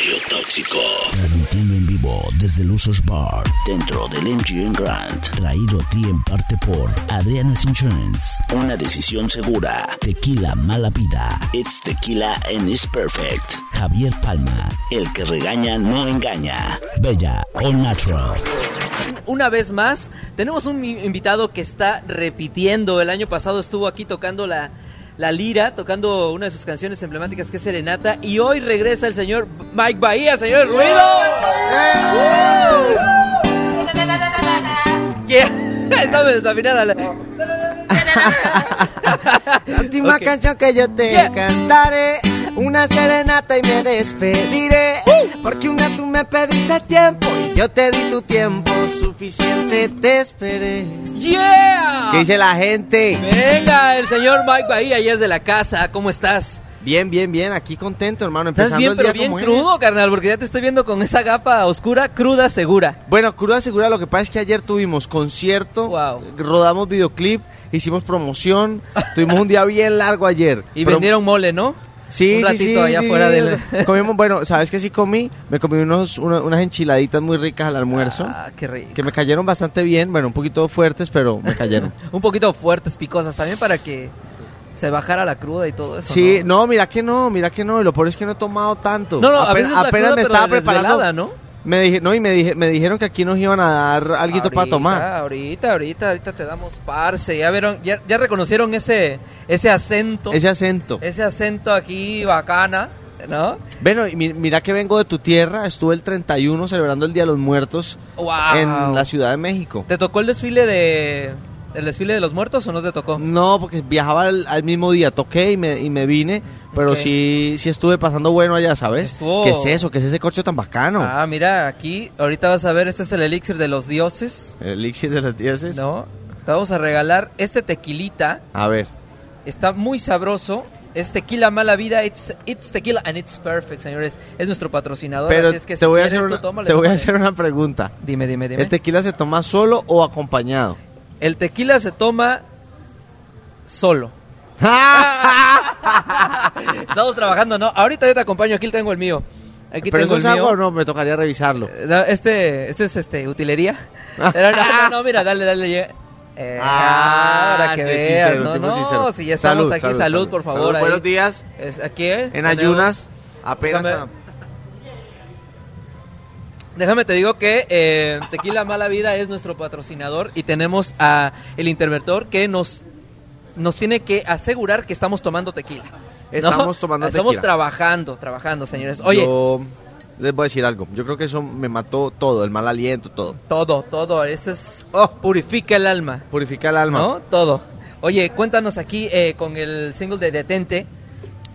Radio Tóxico. Transmitiendo en vivo desde Losers Bar, dentro del MGM Grand. Traído a ti en parte por Adriana's Insurance. Una decisión segura. Tequila Mala Vida. It's tequila and it's perfect. Javier Palma. El que regaña no engaña. Bella All Natural. Una vez más, tenemos un invitado que está repitiendo. El año pasado estuvo aquí tocando la, la lira, tocando una de sus canciones emblemáticas que es Serenata. Y hoy regresa el señor Mike Bahía, señor Ruido. Yeah. Estamos desafinada. la- La última canción que yo te Yeah. cantaré, una serenata y me despediré. Porque un día tú me pediste tiempo y yo te di tu tiempo suficiente, te esperé. Yeah. ¿Qué dice la gente? Venga, el señor Mike Bahía ya es de la casa. ¿Cómo estás? Bien, bien, bien, aquí contento, hermano. Estás Empezando bien, el pero día bien como crudo, carnal, porque ya te estoy viendo con esa gapa oscura, cruda, segura. Bueno, cruda segura, lo que pasa es que ayer tuvimos concierto, Wow. rodamos videoclip, hicimos promoción, tuvimos un día bien largo ayer. Y Pero- vendieron mole, ¿no? Sí, un ratito sí, allá sí, afuera sí. del... Comimos, bueno, ¿sabes qué sí comí? Me comí unos, una- unas enchiladitas muy ricas al almuerzo. Ah, qué rico. Que me cayeron bastante bien, bueno, un poquito fuertes, pero me cayeron. Un poquito fuertes, picosas, también para que se bajara la cruda y todo eso. sí, ¿no? no, mira que no, mira que no, y lo peor es que no he tomado tanto. No, no, a Apen- veces la apenas cruda, me pero estaba preparando. ¿no? Me dije, no, y me, dije, me dijeron que aquí nos iban a dar algo para tomar. Ahorita, ahorita, ahorita te damos parce. Ya vieron, ya, ya reconocieron ese, ese acento. Ese acento. Ese acento aquí bacana, ¿no? Bueno, y mi- mira que vengo de tu tierra, estuve el 31 celebrando el Día de los Muertos Wow. en la Ciudad de México. ¿Te tocó el desfile de el desfile de los muertos o no te tocó? No, porque viajaba al, al mismo día, toqué y me, y me vine, pero Ok. sí, sí estuve pasando bueno allá, ¿sabes? Estuvo- ¿Qué es eso? ¿Qué es ese coche tan bacano? Ah, mira, aquí ahorita vas a ver, este es el elixir de los dioses, El elixir de las dioses. ¿no? Te vamos a regalar este tequilita, A ver, está muy sabroso. Es tequila mala vida, it's, it's tequila and it's perfect, señores. Es nuestro patrocinador, pero así es que te si voy a hacer tú una, tómale, te voy a hacer una pregunta. Dime, dime, dime. ¿El tequila se toma solo o acompañado? El tequila se toma solo. Estamos trabajando, ¿no? Ahorita yo te acompaño, aquí tengo el mío. Aquí ¿Pero tengo eso el es mío. agua o no? Me tocaría revisarlo. Eh, no, Este, este es este, utilería. Pero no, no, no, mira, dale, dale. Eh, Ah, para que sí, veas, sincero, no, no, sincero. si ya estamos Salud, aquí, salud, por favor. Salud, ahí. buenos días. Es aquí, ¿eh? En ayunas, apenas... Déjame- Déjame te digo que eh, Tequila Mala Vida es nuestro patrocinador y tenemos a el interventor que nos nos tiene que asegurar que estamos tomando tequila. ¿no? Estamos tomando Estamos tequila. trabajando, trabajando, señores. Oye, Yo les voy a decir algo. Yo creo que eso me mató todo, el mal aliento, todo. todo, todo, eso es Oh. purifica el alma, Purifica el alma. ¿no? Todo. Oye, cuéntanos aquí eh, con el single de Detente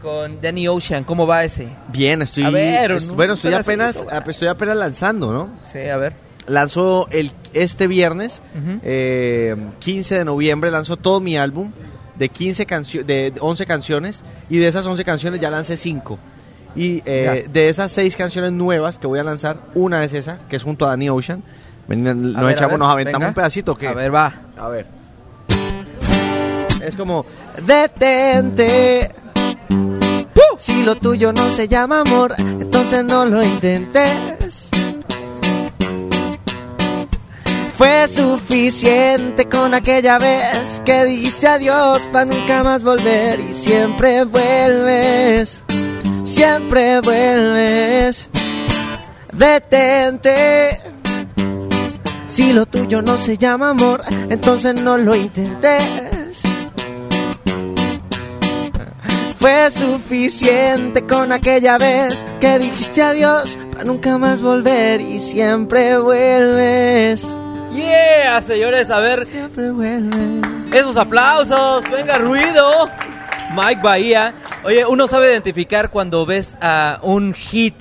con Danny Ocean, ¿cómo va ese? Bien, estoy... A ver, es- bueno, estoy apenas, estoy apenas lanzando, ¿no? Sí, a ver. Lanzo el, este viernes, Ujú. eh, 15 de noviembre, lanzo todo mi álbum de 15 cancio- de 11 canciones y de esas 11 canciones ya lancé 5. Y eh, de esas 6 canciones nuevas que voy a lanzar, una es esa, que es junto a Danny Ocean. Ven, nos ver, echamos, ver, nos aventamos venga. un pedacito, ¿o ¿qué? A ver, va. A ver. Es como, detente. Si lo tuyo no se llama amor, entonces no lo intentes. Fue suficiente con aquella vez que dijiste adiós para nunca más volver y siempre vuelves, siempre vuelves. Detente. Si lo tuyo no se llama amor, entonces no lo intentes. Fue suficiente con aquella vez que dijiste adiós para nunca más volver y siempre vuelves. Yeah, señores, a ver, Siempre vuelves. esos aplausos, venga ruido. Mike Bahía. Oye, uno sabe identificar cuando ves a un hit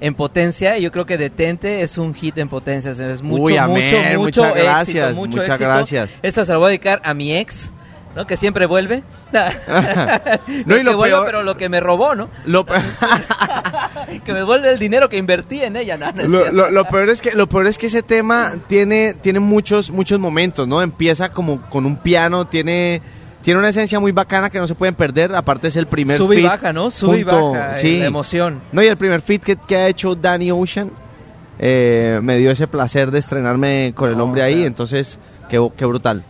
en potencia. Yo creo que Detente es un hit en potencia, señores. Mucho, Uy, amén, mucho, mucho muchas éxito, gracias, mucho muchas éxito. gracias. Esta se la voy a dedicar a mi ex, ¿no? Que siempre vuelve. No, y lo que vuelve, peor- pero lo que me robó, ¿no? Lo, Que me vuelve el dinero que invertí en ella, ¿no? Lo, cierto. lo- lo peor es que lo peor es que ese tema tiene tiene muchos muchos momentos, ¿no? Empieza como con un piano, tiene tiene una esencia muy bacana que no se pueden perder. Aparte es el primer Sube y baja, ¿no? Sube y baja. eh, sí. La emoción. No, y el primer fit que, que ha hecho Danny Ocean eh, me dio ese placer de estrenarme con el hombre ahí, sea- entonces, qué, qué brutal.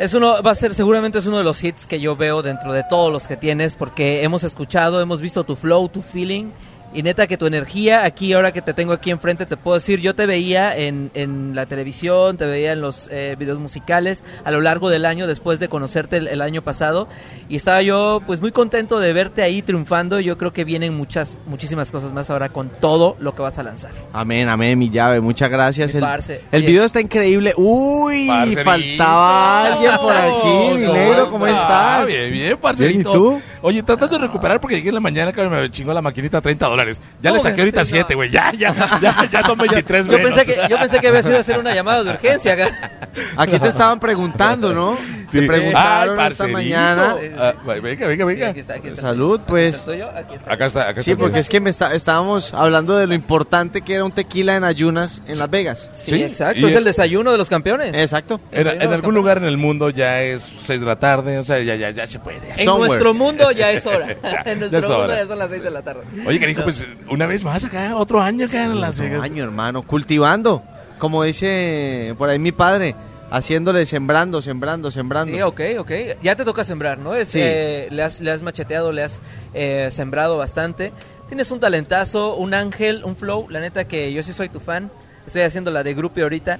Es uno, va a ser, seguramente es uno de los hits que yo veo dentro de todos los que tienes, porque hemos escuchado, hemos visto tu flow, tu feeling, y neta que tu energía, aquí ahora que te tengo aquí enfrente, te puedo decir, yo te veía en, en la televisión, te veía en los eh, videos musicales a lo largo del año, después de conocerte el, el año pasado, y estaba yo pues muy contento de verte ahí triunfando, y yo creo que vienen muchas, muchísimas cosas más ahora con todo lo que vas a lanzar. Amén, amén, mi llave, muchas gracias. El, parce. el Oye. video está increíble. Uy, Parcerito. faltaba alguien por aquí, mi negro, ¿cómo estás? Bien, bien, parcerito. ¿y tú? Oye, tratando de recuperar porque llegué en la mañana que me chingó la maquinita a 30 dólares. Ya le ¿Cómo saqué ahorita sí, 7, no? güey. Ya, ya, ya, ya son 23 Yo menos. pensé, que, yo pensé que había sido hacer una llamada de urgencia acá. Aquí te estaban preguntando, ¿no? Sí. Te preguntaron Ay, esta mañana. Ah, venga, venga, Sí, venga. aquí está, aquí está. Salud, pues. ¿Estoy yo? Aquí está. Acá está, acá Sí, porque es que me está, estábamos hablando de lo importante que era un tequila en ayunas en Las Vegas. Sí, Sí, exacto. y- Es el desayuno de los campeones. Exacto. En, algún lugar en el mundo ya es 6 de la tarde, o sea, ya, ya, ya se puede. En Somewhere. nuestro mundo ya es hora. Ya, en ya nuestro es mundo hora. ya son las 6 de la tarde. Oye, cariño, pues una vez más acá, otro año acá en Las Otro Vegas. año, hermano, cultivando, como dice por ahí mi padre, haciéndole sembrando, sembrando, sembrando. Sí, ok, ok. Ya te toca sembrar, ¿no? Es, Sí. eh, le, has, le has macheteado, le has eh, sembrado bastante. Tienes un talentazo, un ángel, un flow. La neta que yo sí soy tu fan. Estoy haciendo la de grupo ahorita.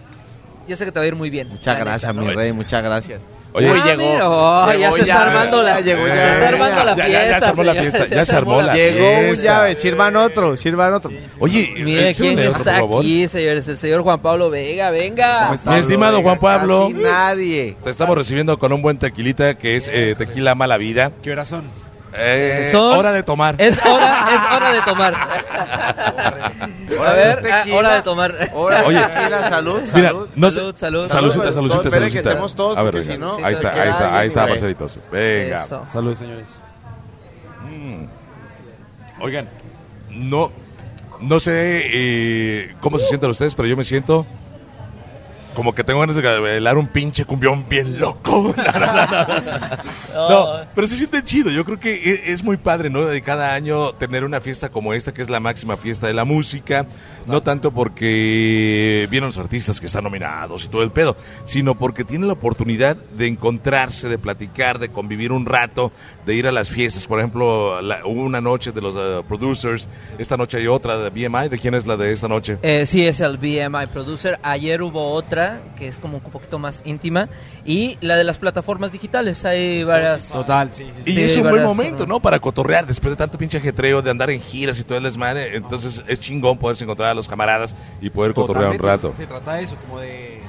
Yo sé que te va a ir muy bien. Muchas gracias, neta. mi rey, muchas gracias. Oye, Ah, mira, oh, ya Llegó se está ya, armando la, ya llegó se ya. está armando la Ya, ya, fiesta. ya se armó la señor. fiesta, ya se armó la Llegó un fiesta. llave, sirvan otro, sirvan otro. Oye, Mire eh, sírveme quién otro, está favor. aquí, señores. El señor Juan Pablo Vega, venga. ¿Cómo estás, Mi estimado? Juan Pablo. Casi nadie. Te estamos recibiendo con un buen tequilita que es eh, tequila mala vida. ¿Qué horas son? Eh, Son- hora de tomar. Es hora, es hora de tomar. A ver, ah, Tequila. hora de tomar. Ahora, Oye. tequila, salud, Mira, salud. no Salud, sé- salud. Saludcita, saludcita, que estemos todos, A ver, porque venga. si no, ahí está, ahí queda está, ahí alguien, está, güey. parceritos. Venga. Eso. Salud, señores. Oigan, no, no sé eh, cómo se sienten ustedes, pero yo me siento como que tengo ganas de bailar un pinche cumbión bien loco. No, pero se siente chido. Yo creo que e- es muy padre, ¿no? De cada año tener una fiesta como esta, que es la máxima fiesta de la música. No tanto porque vienen los artistas que están nominados y todo el pedo, sino porque tienen la oportunidad de encontrarse, de platicar, de convivir un rato, de ir a las fiestas. Por ejemplo, la- hubo una noche de los eh, producers, esta noche hay otra de BMI. ¿De quién es la de esta noche? Eh, sí, es el BMI Producer. Ayer hubo otra que es como un poquito más íntima. Y la de las plataformas digitales. Hay varias. Total, sí, sí. Y Sí, es un buen momento, formas. ¿no? Para cotorrear después de tanto pinche ajetreo, de andar en giras y todo el desmadre. Entonces es chingón poderse encontrar a los camaradas y poder cotorrear un rato. Se trata de eso, como de...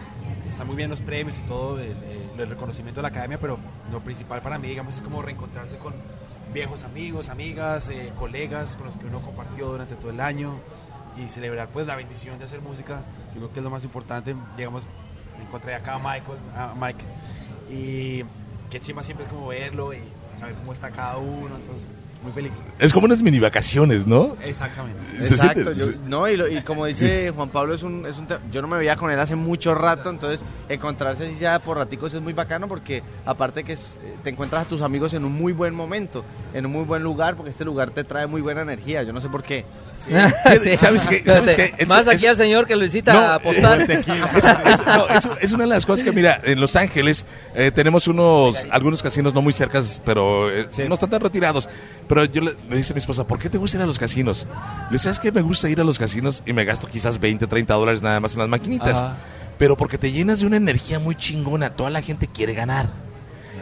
Están muy bien los premios y todo, el reconocimiento de la academia, pero lo principal para mí, digamos, es como reencontrarse con viejos amigos, amigas, eh, colegas con los que uno compartió durante todo el año y celebrar pues la bendición de hacer música. Yo creo que es lo más importante. Digamos, encontré acá a Michael, a Mike, y qué chima siempre es como verlo y saber cómo está cada uno, entonces muy feliz. Es como unas mini vacaciones, ¿no? Exactamente. Se Exacto, siente- yo- se- no, y, lo- y como dice Juan Pablo, es un, es un yo no me veía con él hace mucho rato, entonces encontrarse así sea por raticos es muy bacano porque aparte que es- te encuentras a tus amigos en un muy buen momento, en un muy buen lugar, porque este lugar te trae muy buena energía, yo no sé por qué. Sí. ¿Sabes qué? ¿Sabes Espérate, qué? Eso- Más aquí eso- al señor que lo visita No, a apostar. Es, es- no, es- es una de las cosas que, mira, en Los Ángeles eh, tenemos unos algunos casinos no muy cercas, pero eh, no están tan retirados. Pero yo le, me dice mi esposa, ¿por qué te gusta ir a los casinos? Le dice, ¿sabes qué? Me gusta ir a los casinos y me gasto quizás 20, 30 dólares nada más en las maquinitas. Ajá. Pero porque te llenas de una energía muy chingona. Toda la gente quiere ganar.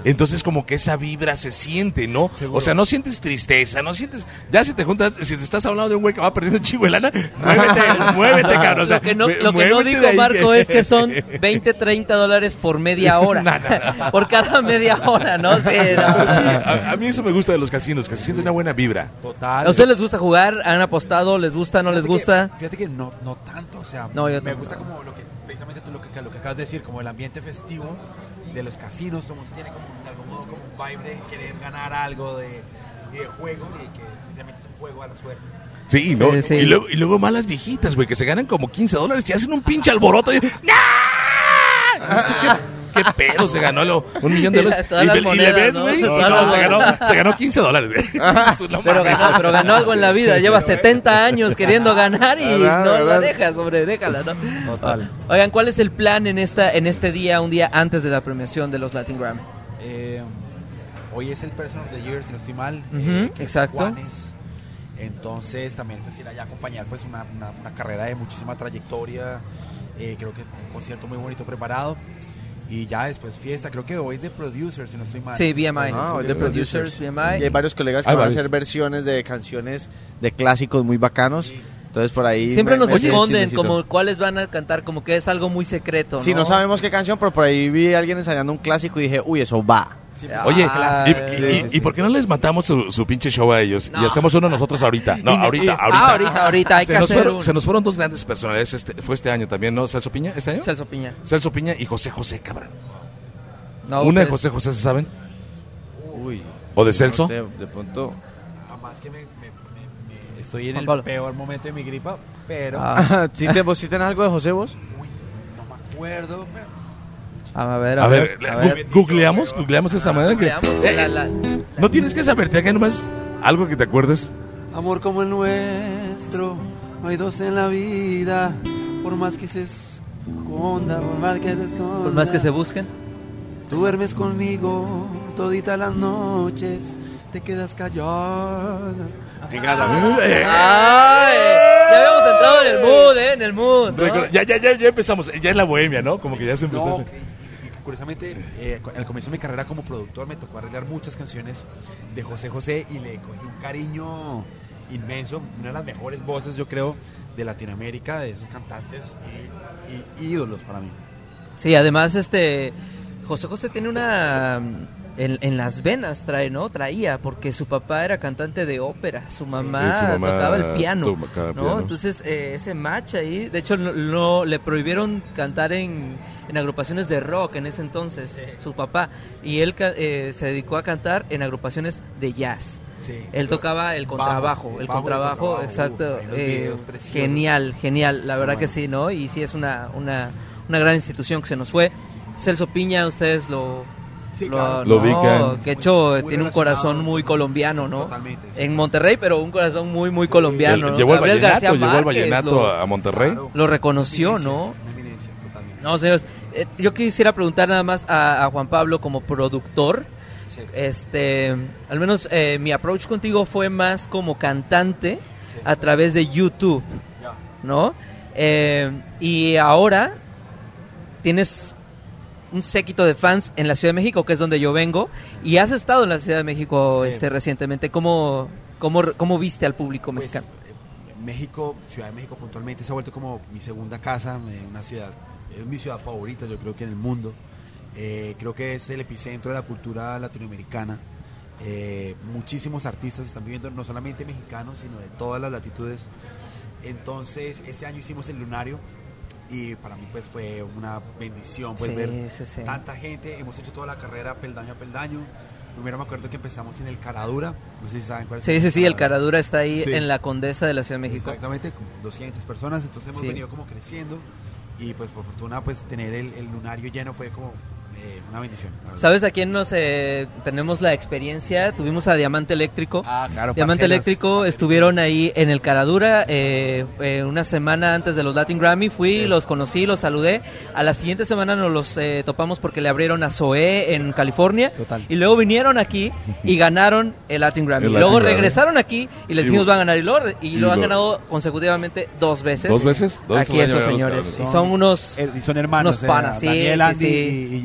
Entonces como que esa vibra se siente, ¿no? O sea, no sientes tristeza, no sientes... Ya si te juntas, si te estás hablando de un güey que va perdiendo chingo de lana, muévete, muévete, cabrón. O sea, Lo que no, lo que no ahí. Marco es que son 20, 30 dólares por media hora. No, no, no. Por cada media hora, ¿no? Sí, no. Sí, a, a mí eso me gusta de los casinos, que se siente una buena vibra. Total. ¿A ustedes les gusta jugar? ¿Han apostado? ¿Les gusta? ¿No les gusta? que- fíjate que no, no tanto, o sea, No, yo me tampoco. gusta como lo que, precisamente tú lo que, lo que acabas de decir, como el ambiente festivo de los casinos, todo el mundo tiene como, de algún modo, como un vibe de querer ganar algo de, de juego y que sinceramente es un juego a la suerte. Sí, ¿no? Sí, sí. Y, luego, y luego malas viejitas, güey, que se ganan como 15 dólares y hacen un pinche alboroto. Y... ¡No! Entonces, ¿tú ¿Qué, pedo, se ganó lo- un millón de Y dólares. Y, ve- y le ves, ¿no? güey, y Todas no, las se, ganó, se ganó 15 dólares, güey. No Pero pero ganó algo en la vida. Lleva 70 años queriendo ganar y ¿Verdad, no la dejas, hombre, déjala, ¿no? Total. Oigan, ¿cuál es el plan en esta en este día, un día antes de la premiación de los Latin Grammy? Eh, hoy es el Person of the Year, si no estoy mal. Ujú, eh, que es exacto. Juanes. Entonces también pues ir allá a acompañar pues una, una- una carrera de muchísima trayectoria. eh, creo que un concierto muy bonito preparado. Y ya después fiesta, creo que hoy es de Producer, si no estoy mal. Sí, BMI. Ah, hoy de Producers, BMI. Y hay varios colegas que van a hacer versiones de canciones de clásicos muy bacanos. Entonces por ahí... Siempre me- nos me esconden como cuáles van a cantar, como que es algo muy secreto, Sí, no sabemos qué canción, pero por ahí vi a alguien ensayando un clásico y dije, uy, eso va. Sí, Oye, Ah, ¿y, y- sí, y- sí. y por qué no les matamos su, su pinche show a ellos? Y hacemos uno nosotros ahorita. No, ahorita, ah, ahorita. ahorita, hay se, que nos hacer fueron, un- se nos fueron dos grandes personalidades. Este, fue este año también, ¿no? ¿Celso Piña? ¿Este año? Celso Piña. Celso Piña y José José, cabrón. No, Una de José José, ¿se saben? Uy. ¿O de Celso? De, de pronto... Que me, me- me- me- estoy en el Pablo. peor momento de mi gripa, pero... Ah, ¿Sí, te, ¿Vos sí tenés algo de José vos? Uy, no me acuerdo. pero- a ver, A, ver, a gu- ver. googleamos, googleamos esa manera. que- Veamos Eh, la- la- No tienes que saberte acá nomás algo que te acuerdes. Amor como el nuestro, no hay dos en la vida, por más que se esconda, por más que se esconda. Por más que se busquen. Tú duermes conmigo todita las noches, te quedas callada. Eh, ¡Ay! Ya habíamos entrado en el mood, ¿eh? En el mood. ¿no? Ya, ya, ya, ya empezamos. Ya es la bohemia, ¿no? Como que ya se empezó. No, a- y- y curiosamente, eh, al comienzo de mi carrera como productor me tocó arreglar muchas canciones de José José y le cogí un cariño inmenso, una de las mejores voces yo creo de Latinoamérica, de esos cantantes y, y ídolos para mí. Sí, además, este. José José tiene una. En, en las venas trae, ¿no? Traía, porque su papá era cantante de ópera, su mamá, Y su mamá tocaba el piano, tocaba ¿no? piano. Entonces, eh, ese match ahí, de hecho, no, no- le prohibieron cantar en, en agrupaciones de rock en ese entonces, su papá, y él ca- eh, se dedicó a cantar en agrupaciones de jazz. Sí. Él tocaba el contrabajo, el el bajo y el contrabajo, exacto. uf, eh, genial, genial, la verdad que sí, ¿no? Y sí es una, una, una gran institución que se nos fue. Celso Piña, ustedes lo, Sí, lo, no, ubican. que hecho Muy- muy tiene un corazón muy colombiano, ¿no? Totalmente, sí. En Monterrey, pero un corazón muy, muy colombiano. El- ¿no? llevó el Gabriel vallenato, García llevó el vallenato lo- a Monterrey. Claro. lo reconoció, Una ¿no? eminencia, una. No, señores, eh, yo quisiera preguntar nada más a, a Juan Pablo como productor. Sí. Este, al menos eh, mi approach contigo fue más como cantante a través de YouTube. ¿no? Eh, y ahora tienes un séquito de fans en la Ciudad de México, que es donde yo vengo, y has estado en la Ciudad de México Sí. este recientemente. ¿Cómo, cómo, cómo viste al público Pues, mexicano? eh, México, Ciudad de México puntualmente se ha vuelto como mi segunda casa, una ciudad, es mi ciudad favorita yo creo que en el mundo. Eh, creo que es el epicentro de la cultura latinoamericana. Eh, muchísimos artistas están viviendo, no solamente mexicanos, sino de todas las latitudes. Entonces, este año hicimos el lunario y para mí pues fue una bendición pues Sí, ver sí, sí. tanta gente. Hemos hecho toda la carrera peldaño a peldaño. Primero me acuerdo que empezamos en el Caradura, no sé si saben cuál es Sí, sí, sí, el Caradura está ahí en la Condesa de la Ciudad de México. Exactamente, con 200 personas, entonces hemos venido como creciendo y pues por fortuna pues tener el, el lunario lleno fue como eh, una bendición. ¿Sabes a quién nos eh, tenemos la experiencia? Tuvimos a Diamante Eléctrico. Ah, claro. Diamante parcelas, Eléctrico parcelas. estuvieron ahí en el Caradura eh, eh, una semana antes de los Latin Grammy. Fui, Sí. los conocí, los saludé. A la siguiente semana nos los eh, topamos porque le abrieron a Zoé en California. Total. Y luego vinieron aquí y ganaron el Latin Grammy. El y luego Grammy. regresaron aquí y les dijimos van a ganar. Y, luego- y y lo han ganado consecutivamente dos veces. ¿Dos veces? Dos Aquí esos señores. Y son unos... Y son hermanos. unos panas, eh, sí, Daniel, sí, Andy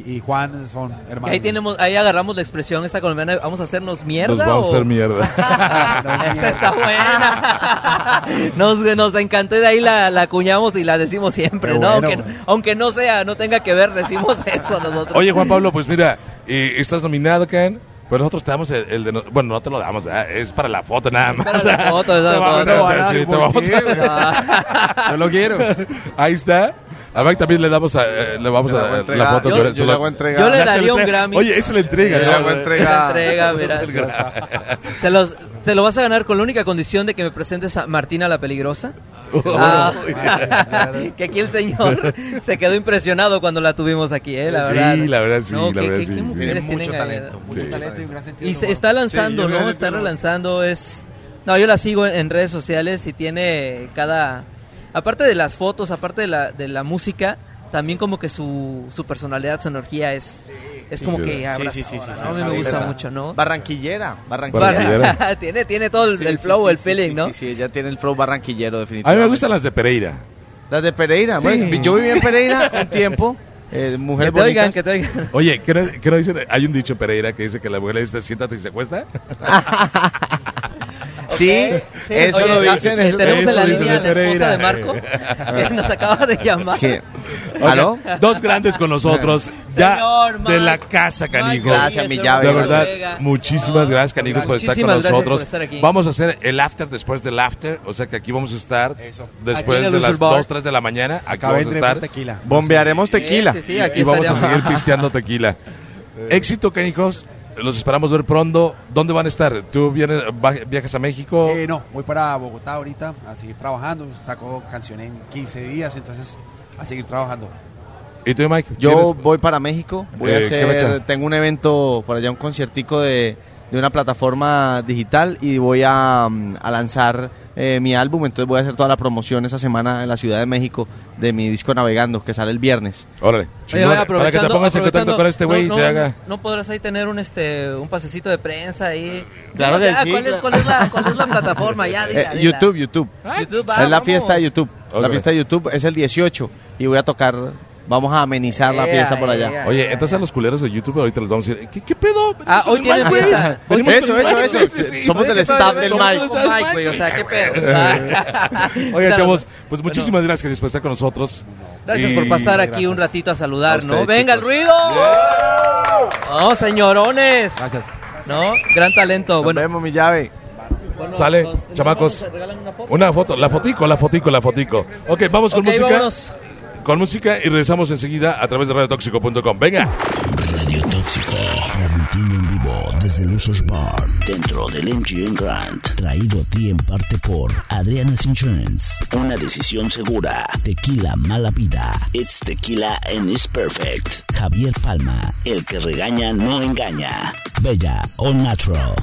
y- y Juan son hermanos. ahí tenemos, ahí agarramos la expresión esta colombiana, vamos a hacernos mierda. Nos vamos o- a hacer mierda. Esa está buena. Nos, nos encantó y de ahí la, la acuñamos y la decimos siempre, Qué ¿no? bueno. Aunque, aunque no sea, no tenga que ver, decimos eso nosotros. Oye, Juan Pablo, pues mira, eh, estás nominado, Ken. Pero nosotros te damos el, el de... no- Bueno, no te lo damos, ¿verdad? es para la foto nada más. Para la foto. Te vamos No, a- no, lo quiero. Ahí está. A Mike también le damos a, eh, le vamos a, la foto. Yo- yo le la- hago entrega. Yo le Ya se daría un. Grammy. Oye, es la entrega. Yo le hago entrega. Entrega, mira. Se los, te lo vas a ganar con la única condición de que me presentes a Martina la Peligrosa. Oh. Ah, que aquí el señor se quedó impresionado cuando la tuvimos aquí, ¿eh? La Sí, verdad. la verdad sí, No, la ¿qué- verdad sí, qué sí. mucho talento, mucho Sí. talento y un gran sentido. Y se está lanzando, ¿no? Está relanzando, es... No, yo la sigo en redes sociales y tiene cada... Aparte de las fotos, aparte de la, de la música, también como que su, su personalidad, su energía es, es como Sí, que sí, abrazadora, sí, sí, sí, ¿no? sí, A mí sí, me sí, gusta mucho, ¿no? Barranquillera, barranquillera. Barranquillera. tiene, tiene todo el, Sí, el sí, flow, sí, el feeling, sí, ¿no? Sí, sí, ella tiene el flow barranquillero A definitivamente. mí me gustan las de Pereira. Las de Pereira. Sí. Bueno, yo viví en Pereira un tiempo. Eh, mujeres Que te oigan, que te oigan. Oye, ¿qué no, qué no dicen? Hay un dicho Pereira que dice que la mujer le dice siéntate y se acuesta. Sí, Sí, eso oye, lo dicen. eh, eso- tenemos en la línea a la esposa de. Marco, que nos acaba de llamar. ¿Qué? Oigan, ¿Aló? Dos grandes con nosotros. ya Señor de la casa, canijos. Gracias, mi llave. De verdad, Vega. muchísimas gracias, canijos, por estar con nosotros. estar aquí. Vamos a hacer el after después del after. O sea que aquí vamos a estar Eso. después de las Loser Bar. 2, 3 de la mañana. Aquí Acá vamos a estar. tequila. Bombearemos tequila. Sí, sí, sí, aquí y vamos a seguir pisteando tequila. Éxito, canijos. Los esperamos ver pronto. ¿Dónde van a estar? ¿Tú vienes, viajas a México? Eh, no, voy para Bogotá ahorita a seguir trabajando. Saco canción en 15 días, entonces a seguir trabajando. ¿Y tú, Mike? Yo ¿Tienes- voy para México, voy Eh, a ¿qué hacer, tengo un evento por allá, un conciertico de, de una plataforma digital y voy a, mm, a lanzar eh, mi álbum, entonces voy a hacer toda la promoción esa semana en la Ciudad de México de mi disco Navegando, que sale el viernes. Órale. Oye, vaya, para que te pongas en contacto con este güey no, y te no, haga. No, no podrás ahí tener un este un pasecito de prensa ahí. Claro que Ya, sí, ¿Cuál es, claro. cuál es la, cuál es la plataforma? Ya, dila, Eh, dila. YouTube, YouTube. YouTube, es ah, la vamos. fiesta de YouTube. La fiesta de YouTube es el 18 y voy a tocar, vamos a amenizar la fiesta por allá. Oye, entonces a los culeros de YouTube ahorita les vamos a decir, ¿qué, qué pedo? Ah, hoy tienen fiesta. Eso, eso, Mike, eso. Somos del staff del somos Mike. del Mike, güey, o sea, qué pedo. Oye, chavos, pues muchísimas gracias por estar con nosotros. Gracias Y- por pasar aquí gracias. un ratito a saludar, A ¿no? ustedes, Venga el ruido. No, señorones. Gracias. No, gran talento. Nos Bueno, vemos, mi llave. bueno, Sale, nos chamacos. una foto. Una foto, la fotico, la fotico, la fotico. Ok, vamos con música. vámonos. Con música y regresamos enseguida a través de radiotóxico.com. Venga. Radio Tóxico, transmitiendo en vivo desde Lusos Bar, dentro del MGM Grand, traído a ti en parte por Adriana's Insurance, una decisión segura, tequila mala vida, it's tequila and it's perfect, Javier Palma, el que regaña no engaña, Bella All Natural,